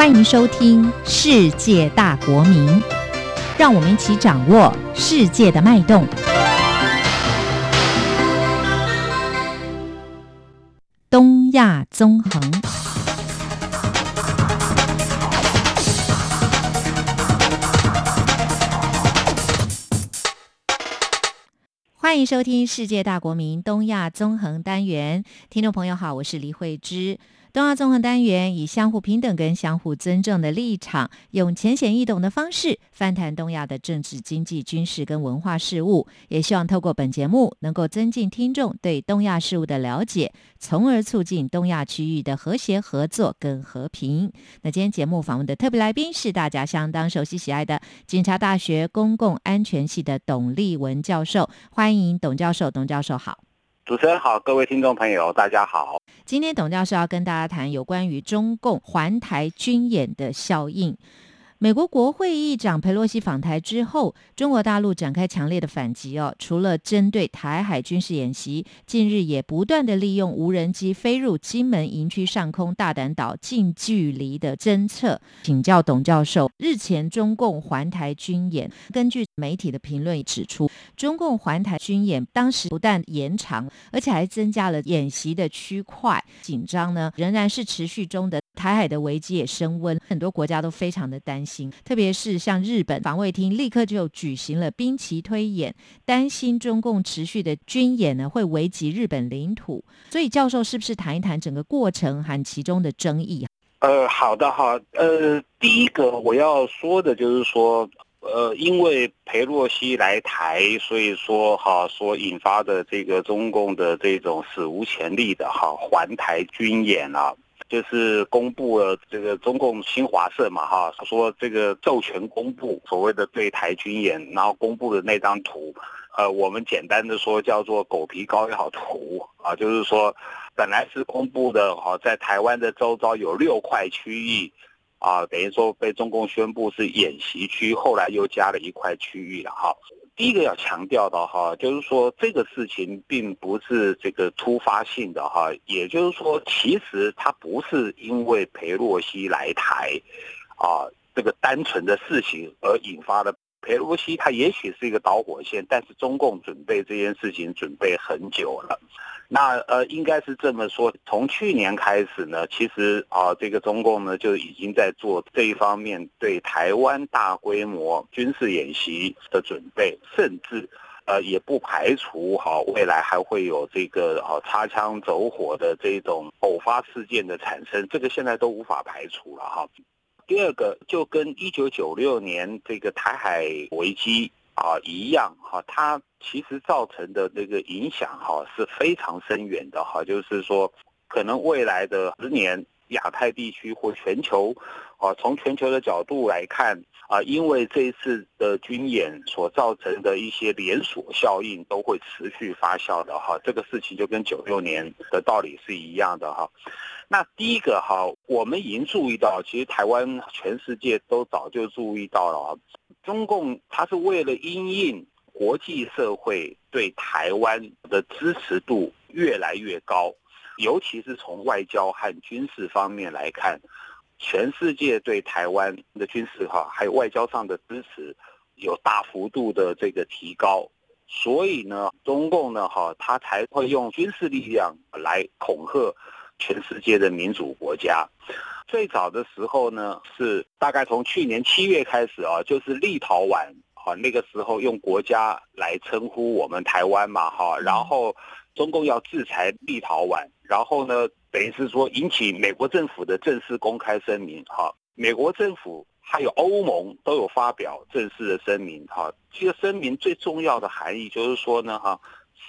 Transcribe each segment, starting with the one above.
欢迎收听《世界大国民》，让我们一起掌握世界的脉动。东亚纵横，欢迎收听《世界大国民》东亚纵横单元。听众朋友好，我是李慧芝。东亚综合单元以相互平等跟相互尊重的立场，用浅显易懂的方式翻谈东亚的政治、经济、军事跟文化事务，也希望透过本节目能够增进听众对东亚事务的了解，从而促进东亚区域的和谐合作跟和平。那今天节目访问的特别来宾是大家相当熟悉喜爱的警察大学公共安全系的董立文教授，欢迎董教授，董教授好。主持人好，各位听众朋友，大家好。今天董教授要跟大家谈有关于中共环台军演的效应。美国国会议长佩洛西访台之后，中国大陆展开强烈的反击哦。除了针对台海军事演习，近日也不断的利用无人机飞入金门营区上空大胆岛近距离的侦测。请教董教授，日前中共环台军演，根据媒体的评论指出，中共环台军演当时不但延长，而且还增加了演习的区块，紧张呢仍然是持续中的。台海的危机也升温，很多国家都非常的担心，特别是像日本防卫厅立刻就举行了兵棋推演，担心中共持续的军演呢会危及日本领土。所以教授是不是谈一谈整个过程和其中的争议？呃，好的哈，呃，第一个我要说的就是说，呃，因为裴洛西来台，所以说哈所引发的这个中共的这种史无前例的哈环台军演啊。就是公布了这个中共新华社嘛，哈，说这个授权公布所谓的对台军演，然后公布的那张图，呃，我们简单的说叫做狗皮膏药图啊，就是说本来是公布的哈，在台湾的周遭有六块区域，啊，等于说被中共宣布是演习区，后来又加了一块区域了哈。第一个要强调的哈，就是说这个事情并不是这个突发性的哈，也就是说，其实他不是因为裴洛西来台，啊，这个单纯的事情而引发的。裴洛西他也许是一个导火线，但是中共准备这件事情准备很久了。那呃，应该是这么说，从去年开始呢，其实啊，这个中共呢就已经在做这一方面对台湾大规模军事演习的准备，甚至呃也不排除哈未来还会有这个啊擦枪走火的这种偶发事件的产生，这个现在都无法排除了哈。第二个就跟一九九六年这个台海危机啊一样哈，它其实造成的这个影响哈是非常深远的哈，就是说可能未来的十年亚太地区或全球啊，从全球的角度来看啊，因为这一次的军演所造成的一些连锁效应都会持续发酵的哈，这个事情就跟九六年的道理是一样的哈。那第一个哈，我们已经注意到，其实台湾全世界都早就注意到了，中共它是为了因应国际社会对台湾的支持度越来越高，尤其是从外交和军事方面来看，全世界对台湾的军事哈还有外交上的支持有大幅度的这个提高，所以呢，中共呢哈，他才会用军事力量来恐吓。全世界的民主国家，最早的时候呢，是大概从去年七月开始啊，就是立陶宛啊，那个时候用国家来称呼我们台湾嘛，哈，然后中共要制裁立陶宛，然后呢，等于是说引起美国政府的正式公开声明，哈，美国政府还有欧盟都有发表正式的声明，哈，这个声明最重要的含义就是说呢，哈，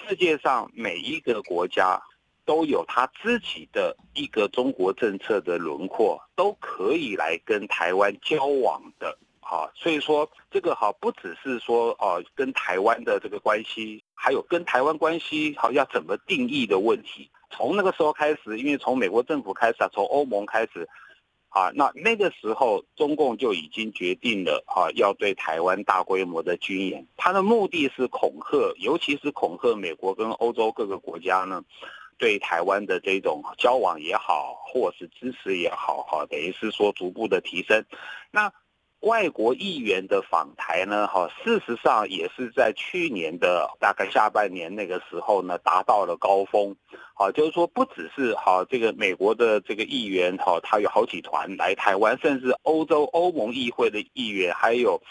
世界上每一个国家。都有他自己的一个中国政策的轮廓，都可以来跟台湾交往的，啊，所以说这个哈不只是说哦跟台湾的这个关系，还有跟台湾关系好要怎么定义的问题。从那个时候开始，因为从美国政府开始啊，从欧盟开始，啊，那那个时候中共就已经决定了啊，要对台湾大规模的军演，他的目的是恐吓，尤其是恐吓美国跟欧洲各个国家呢。对台湾的这种交往也好，或是支持也好，哈，等于是说逐步的提升。那外国议员的访台呢，哈，事实上也是在去年的大概下半年那个时候呢，达到了高峰。好，就是说不只是哈这个美国的这个议员哈，他有好几团来台湾，甚至欧洲欧盟议会的议员，还有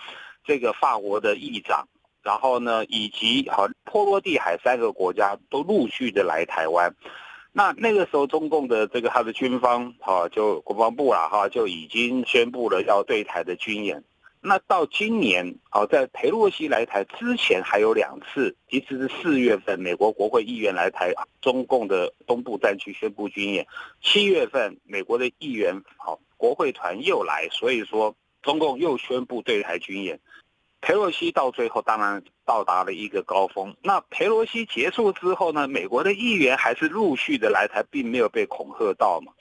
这个法国的议长。然后呢，以及好波罗的海三个国家都陆续的来台湾，那那个时候中共的这个他的军方哈就国防部啦哈就已经宣布了要对台的军演。那到今年好在佩洛西来台之前还有两次，一次是四月份美国国会议员来台，中共的东部战区宣布军演；七月份美国的议员好国会团又来，所以说中共又宣布对台军演。佩洛西到最后当然到达了一个高峰。那佩洛西结束之后呢？美国的议员还是陆续的来台，并没有被恐吓到嘛？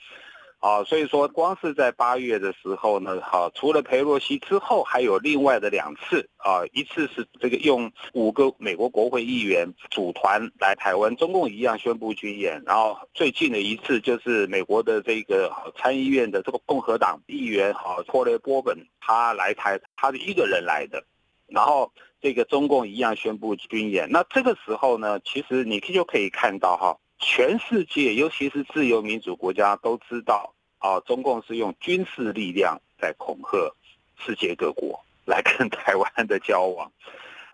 啊，所以说光是在八月的时候呢，好，除了佩洛西之后，还有另外的两次啊，一次是这个用五个美国国会议员组团来台湾，中共一样宣布军演。然后最近的一次就是美国的这个参议院的这个共和党议员哈托雷波本，他来台，他是一个人来的。然后这个中共一样宣布军演，那这个时候呢，其实你就可以看到哈，全世界尤其是自由民主国家都知道啊，中共是用军事力量在恐吓世界各国来跟台湾的交往，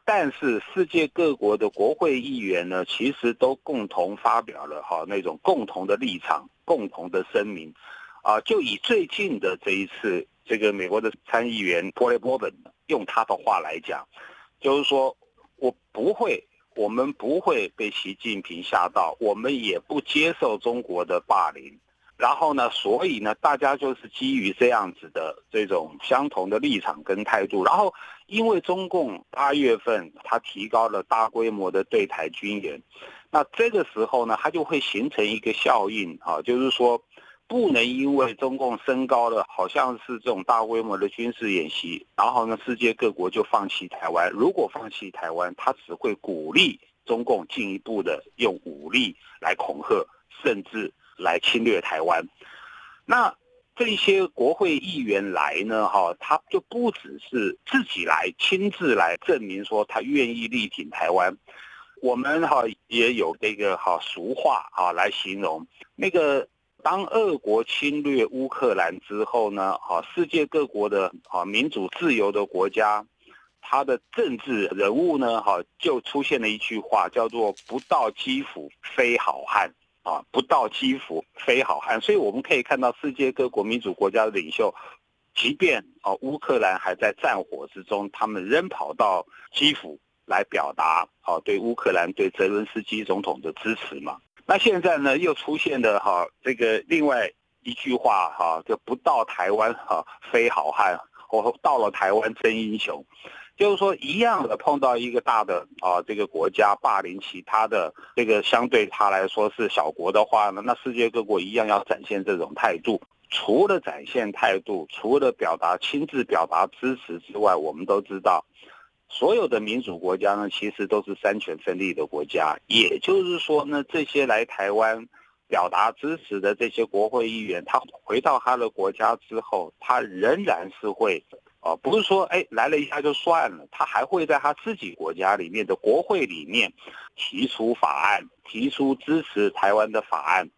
但是世界各国的国会议员呢，其实都共同发表了哈那种共同的立场、共同的声明，啊，就以最近的这一次，这个美国的参议员波雷波本。用他的话来讲，就是说，我不会，我们不会被习近平吓到，我们也不接受中国的霸凌。然后呢，所以呢，大家就是基于这样子的这种相同的立场跟态度。然后，因为中共八月份他提高了大规模的对台军演，那这个时候呢，它就会形成一个效应啊，就是说。不能因为中共升高了，好像是这种大规模的军事演习，然后呢，世界各国就放弃台湾。如果放弃台湾，他只会鼓励中共进一步的用武力来恐吓，甚至来侵略台湾。那这些国会议员来呢？哈，他就不只是自己来，亲自来证明说他愿意力挺台湾。我们哈也有这个哈俗话啊来形容那个。当俄国侵略乌克兰之后呢？哈，世界各国的啊民主自由的国家，他的政治人物呢？哈，就出现了一句话，叫做“不到基辅非好汉”啊，“不到基辅非好汉”。所以我们可以看到，世界各国民主国家的领袖，即便啊乌克兰还在战火之中，他们仍跑到基辅来表达啊对乌克兰、对泽伦斯基总统的支持嘛。那现在呢，又出现了哈这个另外一句话哈，就不到台湾哈非好汉，或到了台湾真英雄，就是说一样的碰到一个大的啊这个国家霸凌其他的这个相对他来说是小国的话呢，那世界各国一样要展现这种态度。除了展现态度，除了表达亲自表达支持之外，我们都知道。所有的民主国家呢，其实都是三权分立的国家。也就是说呢，这些来台湾表达支持的这些国会议员，他回到他的国家之后，他仍然是会，啊，不是说哎来了一下就算了，他还会在他自己国家里面的国会里面提出法案，提出支持台湾的法案，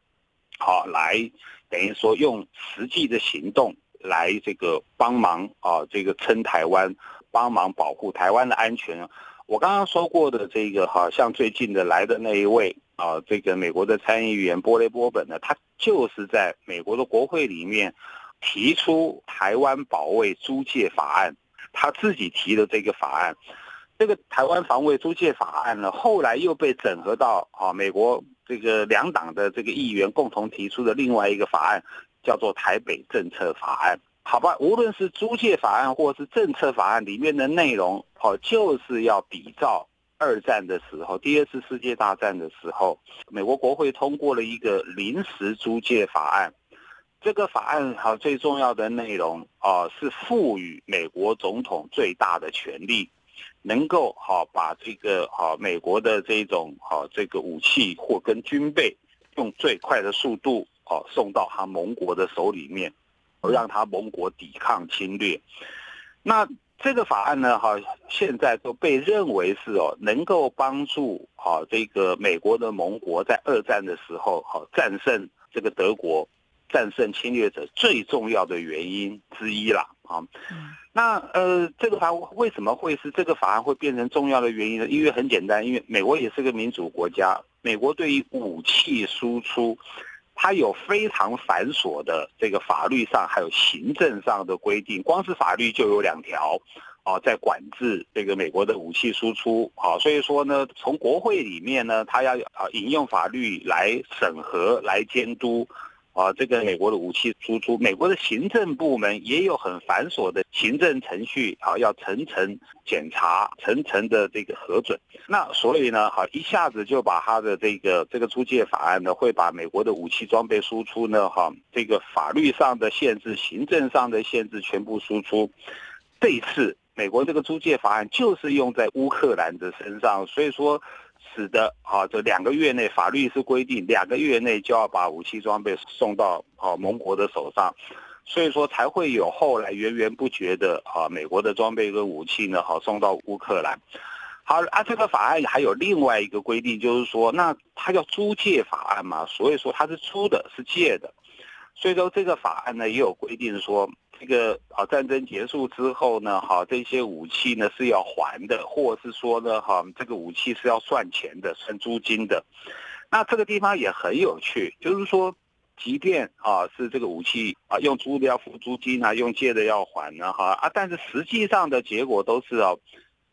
好来等于说用实际的行动来这个帮忙啊，这个撑台湾。帮忙保护台湾的安全。我刚刚说过的这个，哈，像最近的来的那一位啊，这个美国的参议员波雷波本呢，他就是在美国的国会里面提出台湾保卫租界法案，他自己提的这个法案。这个台湾防卫租界法案呢，后来又被整合到啊，美国这个两党的这个议员共同提出的另外一个法案，叫做台北政策法案。好吧，无论是租借法案或是政策法案里面的内容，好，就是要比照二战的时候，第二次世界大战的时候，美国国会通过了一个临时租借法案。这个法案好最重要的内容啊，是赋予美国总统最大的权利，能够好把这个好美国的这种好这个武器或跟军备。用最快的速度哦送到他盟国的手里面，让他盟国抵抗侵略。那这个法案呢，哈，现在都被认为是哦，能够帮助哈这个美国的盟国在二战的时候哈战胜这个德国。战胜侵略者最重要的原因之一了啊，那呃，这个法为什么会是这个法案会变成重要的原因呢？因为很简单，因为美国也是个民主国家，美国对于武器输出，它有非常繁琐的这个法律上还有行政上的规定，光是法律就有两条啊，在管制这个美国的武器输出啊，所以说呢，从国会里面呢，它要啊引用法律来审核来监督。啊，这个美国的武器输出，美国的行政部门也有很繁琐的行政程序啊，要层层检查、层层的这个核准。那所以呢，好一下子就把他的这个这个租借法案呢，会把美国的武器装备输出呢，哈，这个法律上的限制、行政上的限制全部输出。这一次，美国这个租借法案就是用在乌克兰的身上，所以说。使得啊，这两个月内法律是规定两个月内就要把武器装备送到啊盟国的手上，所以说才会有后来源源不绝的啊美国的装备跟武器呢，好送到乌克兰。好啊，这个法案还有另外一个规定，就是说那它叫租借法案嘛，所以说它是租的，是借的，所以说这个法案呢也有规定说。这个啊，战争结束之后呢，哈，这些武器呢是要还的，或者是说呢，哈，这个武器是要算钱的，算租金的。那这个地方也很有趣，就是说，即便啊是这个武器啊用租的要付租金啊，用借的要还呢，哈啊，但是实际上的结果都是哦，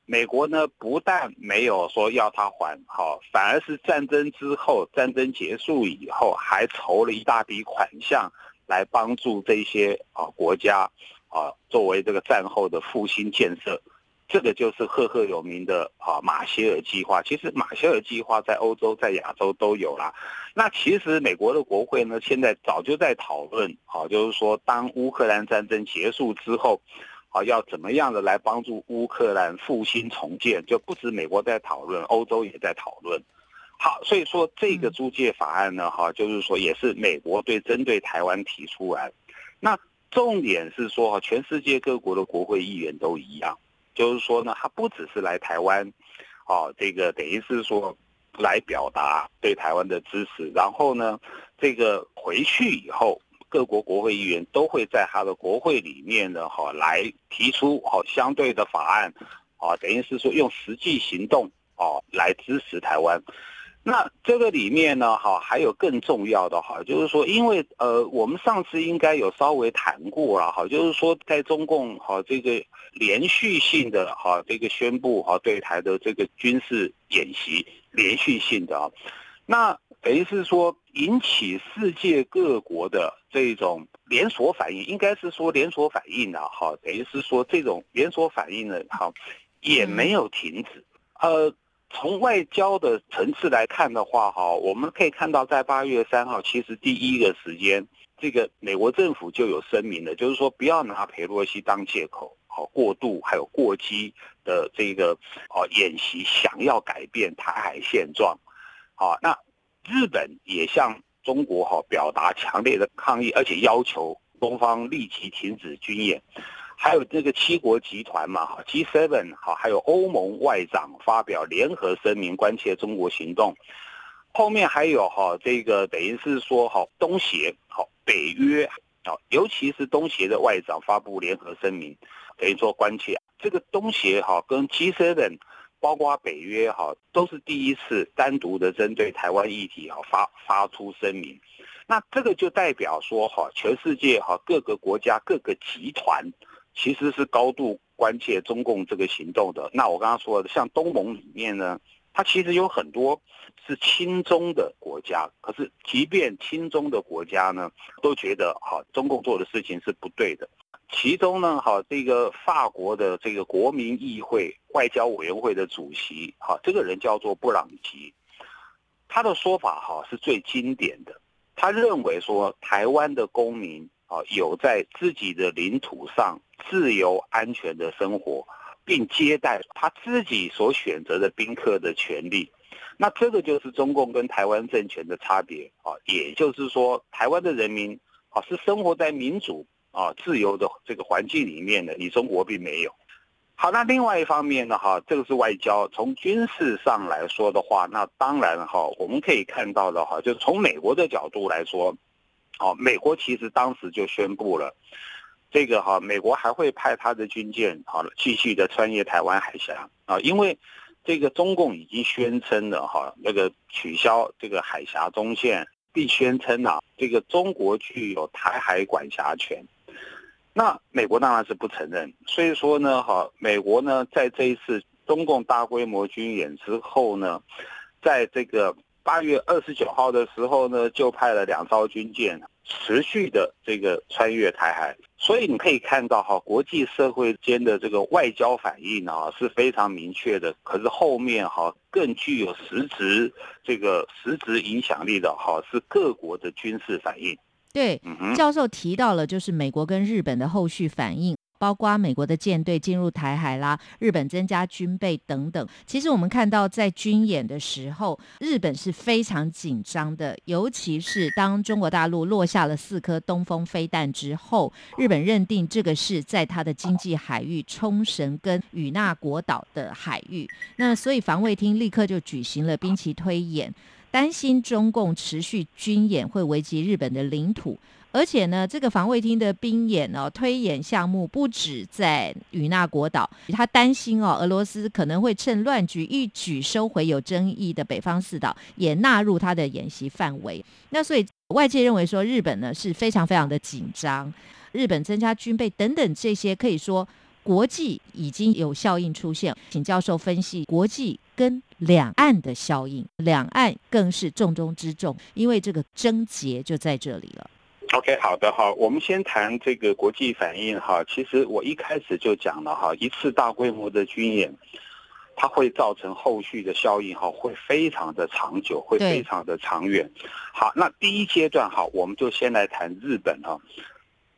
美国呢不但没有说要他还，哈，反而是战争之后，战争结束以后还筹了一大笔款项。来帮助这些啊国家啊作为这个战后的复兴建设，这个就是赫赫有名的啊马歇尔计划。其实马歇尔计划在欧洲、在亚洲都有啦。那其实美国的国会呢，现在早就在讨论，啊，就是说当乌克兰战争结束之后，啊要怎么样的来帮助乌克兰复兴重建，就不止美国在讨论，欧洲也在讨论。好，所以说这个租借法案呢，哈，就是说也是美国对针对台湾提出来。那重点是说，哈，全世界各国的国会议员都一样，就是说呢，他不只是来台湾，哦，这个等于是说来表达对台湾的支持，然后呢，这个回去以后，各国国会议员都会在他的国会里面呢，哈，来提出好相对的法案，啊，等于是说用实际行动，哦，来支持台湾。那这个里面呢，哈，还有更重要的哈，就是说，因为呃，我们上次应该有稍微谈过了哈，就是说，在中共哈这个连续性的哈这个宣布哈对台的这个军事演习连续性的啊，那等于是说引起世界各国的这种连锁反应，应该是说连锁反应的哈，等于是说这种连锁反应呢，哈，也没有停止，呃。从外交的层次来看的话，哈，我们可以看到，在八月三号，其实第一个时间，这个美国政府就有声明了，就是说不要拿佩洛西当借口，好过度还有过激的这个哦演习，想要改变台海现状，好，那日本也向中国哈表达强烈的抗议，而且要求中方立即停止军演。还有这个七国集团嘛，哈，G7 好，还有欧盟外长发表联合声明，关切中国行动。后面还有哈，这个等于是说哈，东协好，北约好，尤其是东协的外长发布联合声明，等于说关切这个东协哈，跟 G7 包括北约哈，都是第一次单独的针对台湾议题哈发发出声明。那这个就代表说哈，全世界哈各个国家各个集团。其实是高度关切中共这个行动的。那我刚刚说的，像东盟里面呢，它其实有很多是亲中的国家。可是，即便亲中的国家呢，都觉得哈，中共做的事情是不对的。其中呢，哈，这个法国的这个国民议会外交委员会的主席，哈，这个人叫做布朗吉，他的说法哈是最经典的。他认为说，台湾的公民。啊，有在自己的领土上自由安全的生活，并接待他自己所选择的宾客的权利。那这个就是中共跟台湾政权的差别啊，也就是说，台湾的人民啊是生活在民主啊自由的这个环境里面的，你中国并没有。好，那另外一方面呢，哈，这个是外交。从军事上来说的话，那当然哈，我们可以看到的哈，就是从美国的角度来说，哦，美国其实当时就宣布了，这个哈，美国还会派他的军舰，好了，继续的穿越台湾海峡啊，因为这个中共已经宣称了哈，那个取消这个海峡中线，并宣称啊，这个中国具有台海管辖权。那美国当然是不承认，所以说呢，哈，美国呢在这一次中共大规模军演之后呢，在这个八月二十九号的时候呢，就派了两艘军舰持续的这个穿越台海，所以你可以看到哈，国际社会间的这个外交反应啊是非常明确的，可是后面哈更具有实质这个实质影响力的哈是各国的军事反应。对，教授提到了就是美国跟日本的后续反应，包括美国的舰队进入台海啦，日本增加军备等等。其实我们看到在军演的时候，日本是非常紧张的，尤其是当中国大陆落下了四颗东风飞弹之后，日本认定这个是在它的经济海域冲绳跟与那国岛的海域，那所以防卫厅立刻就举行了兵棋推演。担心中共持续军演会危及日本的领土，而且呢，这个防卫厅的兵演哦，推演项目不止在与那国岛，他担心哦，俄罗斯可能会趁乱局一举收回有争议的北方四岛，也纳入他的演习范围。那所以外界认为说，日本呢是非常非常的紧张，日本增加军备等等这些，可以说国际已经有效应出现。请教授分析国际。跟两岸的效应，两岸更是重中之重，因为这个症结就在这里了。OK，好的哈，我们先谈这个国际反应哈。其实我一开始就讲了哈，一次大规模的军演，它会造成后续的效应哈，会非常的长久，会非常的长远。好，那第一阶段哈，我们就先来谈日本哈。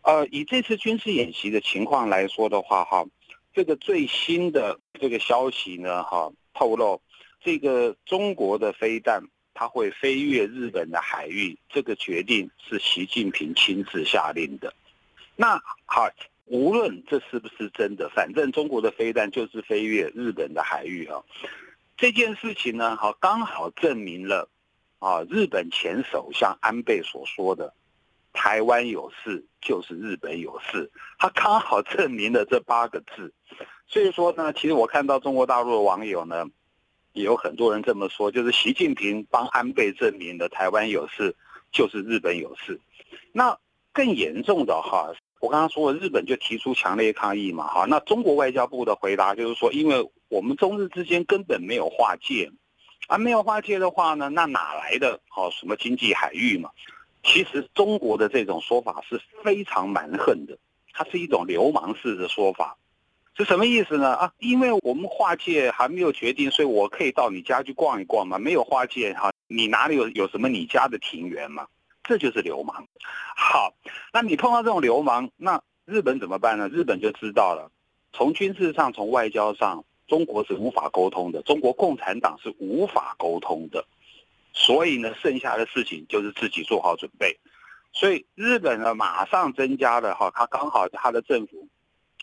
呃，以这次军事演习的情况来说的话哈，这个最新的这个消息呢哈。透露，这个中国的飞弹它会飞越日本的海域，这个决定是习近平亲自下令的。那好，无论这是不是真的，反正中国的飞弹就是飞越日本的海域啊。这件事情呢，好刚好证明了啊，日本前首相安倍所说的“台湾有事就是日本有事”，他刚好证明了这八个字。所以说呢，其实我看到中国大陆的网友呢，也有很多人这么说，就是习近平帮安倍证明了台湾有事就是日本有事。那更严重的哈，我刚刚说了，日本就提出强烈抗议嘛，哈，那中国外交部的回答就是说，因为我们中日之间根本没有划界，啊，没有划界的话呢，那哪来的哦什么经济海域嘛？其实中国的这种说法是非常蛮横的，它是一种流氓式的说法。是什么意思呢？啊，因为我们划界还没有决定，所以我可以到你家去逛一逛嘛。没有划界哈，你哪里有有什么你家的庭园嘛？这就是流氓。好，那你碰到这种流氓，那日本怎么办呢？日本就知道了，从军事上、从外交上，中国是无法沟通的，中国共产党是无法沟通的。所以呢，剩下的事情就是自己做好准备。所以日本呢，马上增加了哈，他刚好他的政府。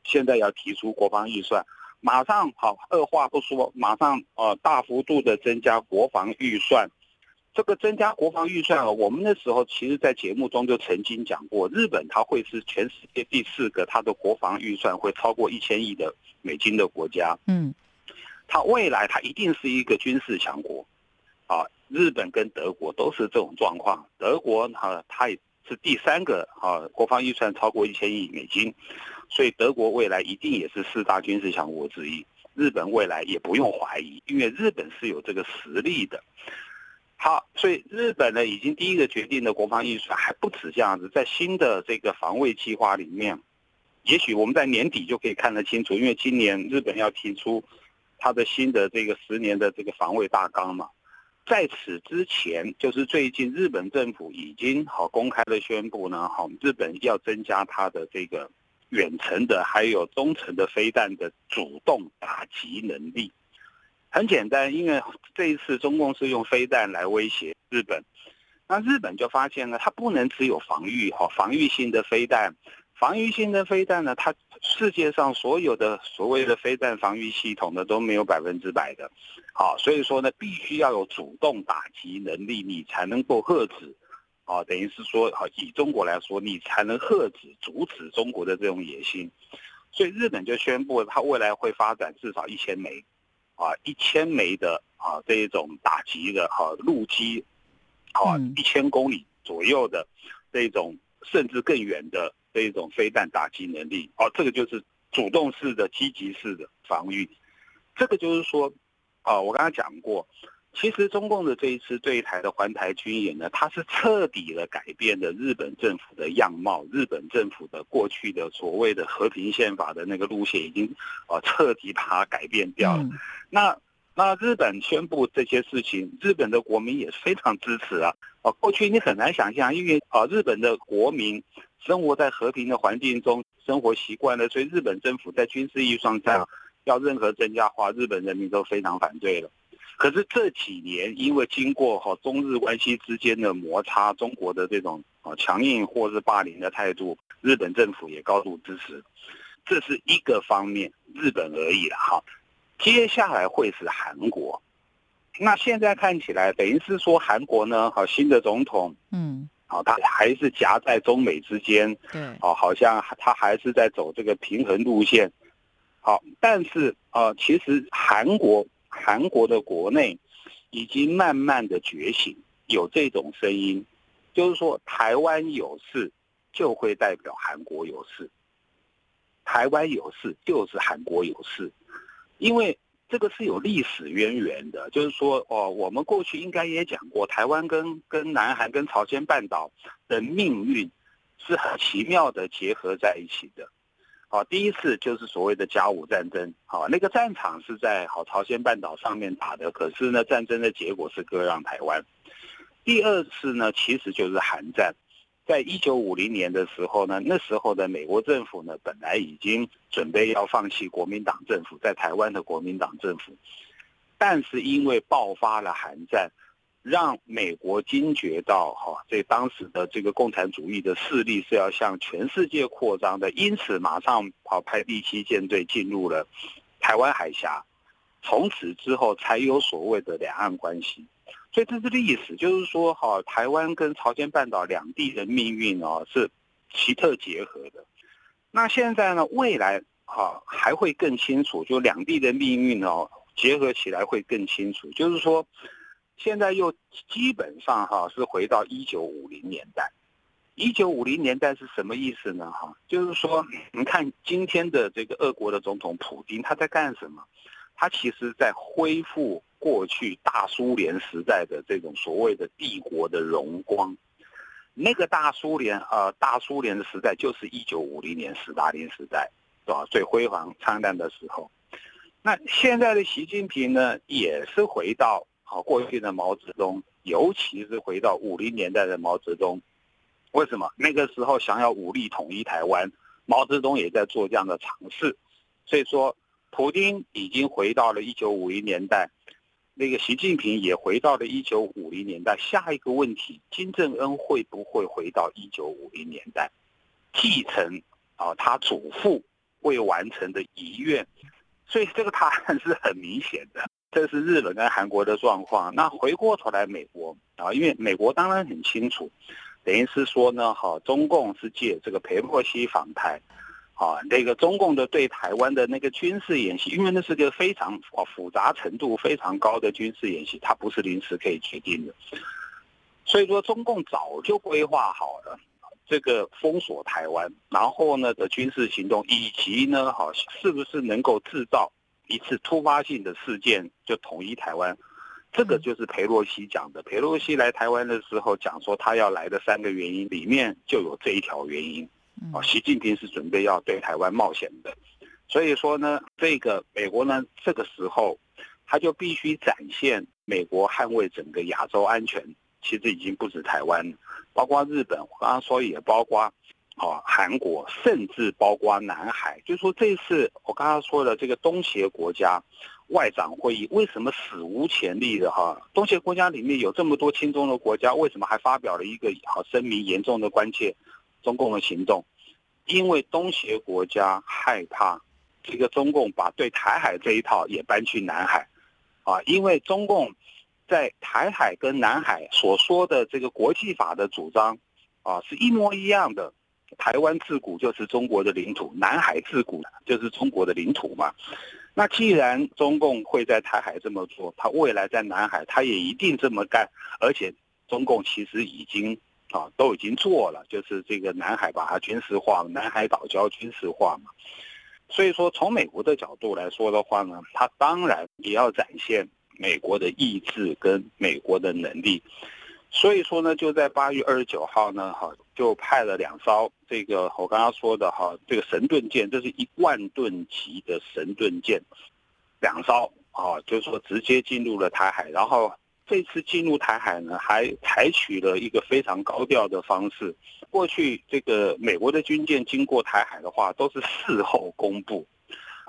现在要提出国防预算，马上好，二话不说，马上呃大幅度的增加国防预算。这个增加国防预算，我们那时候其实，在节目中就曾经讲过，日本它会是全世界第四个，它的国防预算会超过一千亿的美金的国家。嗯，它未来它一定是一个军事强国。啊，日本跟德国都是这种状况，德国哈它也是第三个啊，国防预算超过一千亿美金。所以德国未来一定也是四大军事强国之一，日本未来也不用怀疑，因为日本是有这个实力的。好，所以日本呢已经第一个决定的国防预算还不止这样子，在新的这个防卫计划里面，也许我们在年底就可以看得清楚，因为今年日本要提出它的新的这个十年的这个防卫大纲嘛。在此之前，就是最近日本政府已经好公开的宣布呢，好日本要增加它的这个。远程的还有中程的飞弹的主动打击能力，很简单，因为这一次中共是用飞弹来威胁日本，那日本就发现了，它不能只有防御哈，防御性的飞弹，防御性的飞弹呢，它世界上所有的所谓的飞弹防御系统呢都没有百分之百的，好，所以说呢，必须要有主动打击能力，你才能够遏止，啊，等于是说，好，以中国来说，你才能遏止、阻止中国的这种野心，所以日本就宣布，它未来会发展至少一千枚。啊，一千枚的啊，这一种打击的哈陆基，啊，一千公里左右的这种，甚至更远的这一种飞弹打击能力，哦，这个就是主动式的、积极式的防御。这个就是说，啊，我刚刚讲过。其实中共的这一次对台的环台军演呢，它是彻底的改变了日本政府的样貌。日本政府的过去的所谓的和平宪法的那个路线，已经啊彻底把它改变掉了。那那日本宣布这些事情，日本的国民也是非常支持啊。啊，过去你很难想象，因为啊日本的国民生活在和平的环境中，生活习惯了，所以日本政府在军事预算上要任何增加话，日本人民都非常反对了。可是这几年，因为经过哈中日关系之间的摩擦，中国的这种啊强硬或是霸凌的态度，日本政府也高度支持，这是一个方面，日本而已了哈。接下来会是韩国，那现在看起来等于是说韩国呢，好新的总统，嗯，好他还是夹在中美之间，对，哦好像他还是在走这个平衡路线，好，但是啊其实韩国。韩国的国内已经慢慢的觉醒，有这种声音，就是说台湾有事就会代表韩国有事，台湾有事就是韩国有事，因为这个是有历史渊源的，就是说哦，我们过去应该也讲过，台湾跟跟南韩跟朝鲜半岛的命运是很奇妙的结合在一起的。好，第一次就是所谓的甲午战争，好，那个战场是在好朝鲜半岛上面打的，可是呢，战争的结果是割让台湾。第二次呢，其实就是韩战，在一九五零年的时候呢，那时候的美国政府呢，本来已经准备要放弃国民党政府在台湾的国民党政府，但是因为爆发了韩战。让美国惊觉到，哈，这当时的这个共产主义的势力是要向全世界扩张的，因此马上跑派第七舰队进入了台湾海峡，从此之后才有所谓的两岸关系。所以这是历史，就是说，哈，台湾跟朝鲜半岛两地的命运哦是奇特结合的。那现在呢，未来哈还会更清楚，就两地的命运哦结合起来会更清楚，就是说。现在又基本上哈是回到一九五零年代，一九五零年代是什么意思呢？哈，就是说，你看今天的这个俄国的总统普京他在干什么？他其实在恢复过去大苏联时代的这种所谓的帝国的荣光。那个大苏联啊，大苏联的时代就是一九五零年斯大林时代，是吧？最辉煌灿烂的时候。那现在的习近平呢，也是回到。好，过去的毛泽东，尤其是回到五零年代的毛泽东，为什么那个时候想要武力统一台湾？毛泽东也在做这样的尝试。所以说，普京已经回到了一九五零年代，那个习近平也回到了一九五零年代。下一个问题，金正恩会不会回到一九五零年代，继承啊他祖父未完成的遗愿？所以这个答案是很明显的。这是日本跟韩国的状况。那回过头来，美国啊，因为美国当然很清楚，等于是说呢，哈，中共是借这个裴洛西访台，啊，那个中共的对台湾的那个军事演习，因为那是个非常啊复杂程度非常高的军事演习，它不是临时可以决定的。所以说，中共早就规划好了这个封锁台湾，然后呢的军事行动，以及呢，哈，是不是能够制造。一次突发性的事件就统一台湾，这个就是裴洛西讲的。裴洛西来台湾的时候讲说，他要来的三个原因里面就有这一条原因。啊，习近平是准备要对台湾冒险的，所以说呢，这个美国呢，这个时候他就必须展现美国捍卫整个亚洲安全。其实已经不止台湾，包括日本，我刚刚说也包括啊，韩国，甚至包括南海，就是说这次我刚刚说的这个东协国家外长会议，为什么史无前例的哈？东协国家里面有这么多亲中的国家，为什么还发表了一个好声明，严重的关切中共的行动？因为东协国家害怕这个中共把对台海这一套也搬去南海，啊，因为中共在台海跟南海所说的这个国际法的主张，啊，是一模一样的。台湾自古就是中国的领土，南海自古就是中国的领土嘛。那既然中共会在台海这么做，他未来在南海他也一定这么干。而且中共其实已经啊都已经做了，就是这个南海把它军事化，南海岛礁军事化嘛。所以说，从美国的角度来说的话呢，他当然也要展现美国的意志跟美国的能力。所以说呢，就在八月二十九号呢，哈，就派了两艘这个我刚刚说的哈，这个神盾舰，这是一万吨级的神盾舰，两艘啊，就是说直接进入了台海。然后这次进入台海呢，还采取了一个非常高调的方式。过去这个美国的军舰经过台海的话，都是事后公布。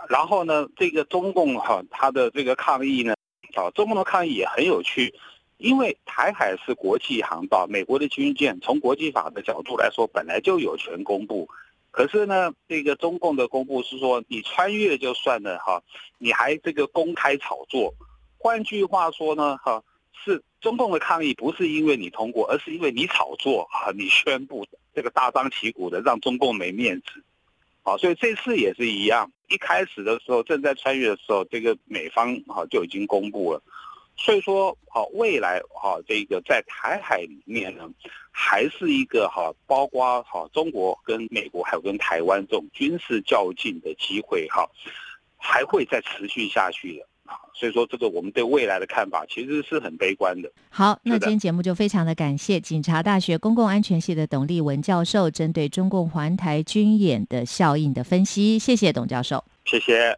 然后呢，这个中共哈，他的这个抗议呢，啊，中共的抗议也很有趣。因为台海是国际航道，美国的军舰从国际法的角度来说，本来就有权公布。可是呢，这个中共的公布是说，你穿越就算了哈，你还这个公开炒作。换句话说呢，哈，是中共的抗议不是因为你通过，而是因为你炒作啊，你宣布这个大张旗鼓的让中共没面子。好，所以这次也是一样，一开始的时候正在穿越的时候，这个美方哈就已经公布了。所以说，好未来哈，这个在台海里面呢，还是一个哈，包括哈中国跟美国还有跟台湾这种军事较劲的机会哈，还会再持续下去的啊。所以说，这个我们对未来的看法其实是很悲观的。好，那今天节目就非常的感谢警察大学公共安全系的董立文教授针对中共环台军演的效应的分析，谢谢董教授，谢谢。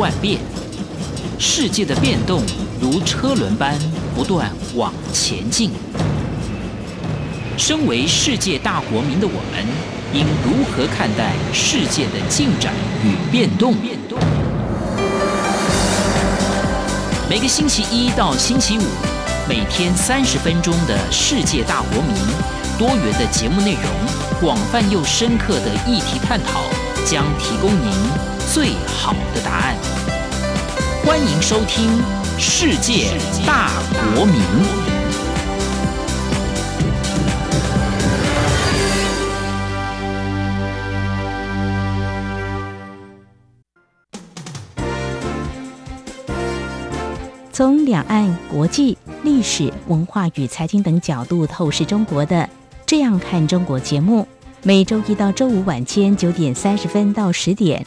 万变，世界的变动如车轮般不断往前进。身为世界大国民的我们，应如何看待世界的进展与变动？每个星期一到星期五，每天三十分钟的世界大国民，多元的节目内容，广泛又深刻的议题探讨，将提供您。最好的答案。欢迎收听《世界大国民》。从两岸、国际、历史文化与财经等角度透视中国的《这样看中国》节目，每周一到周五晚间九点三十分到十点。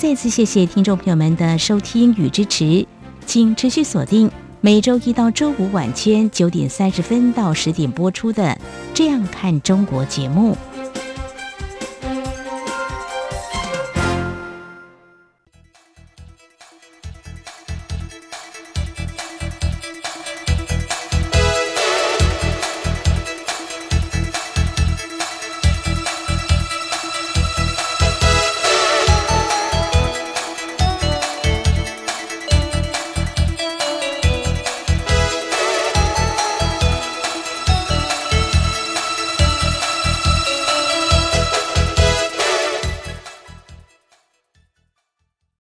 再次谢谢听众朋友们的收听与支持，请持续锁定每周一到周五晚间九点三十分到十点播出的《这样看中国》节目。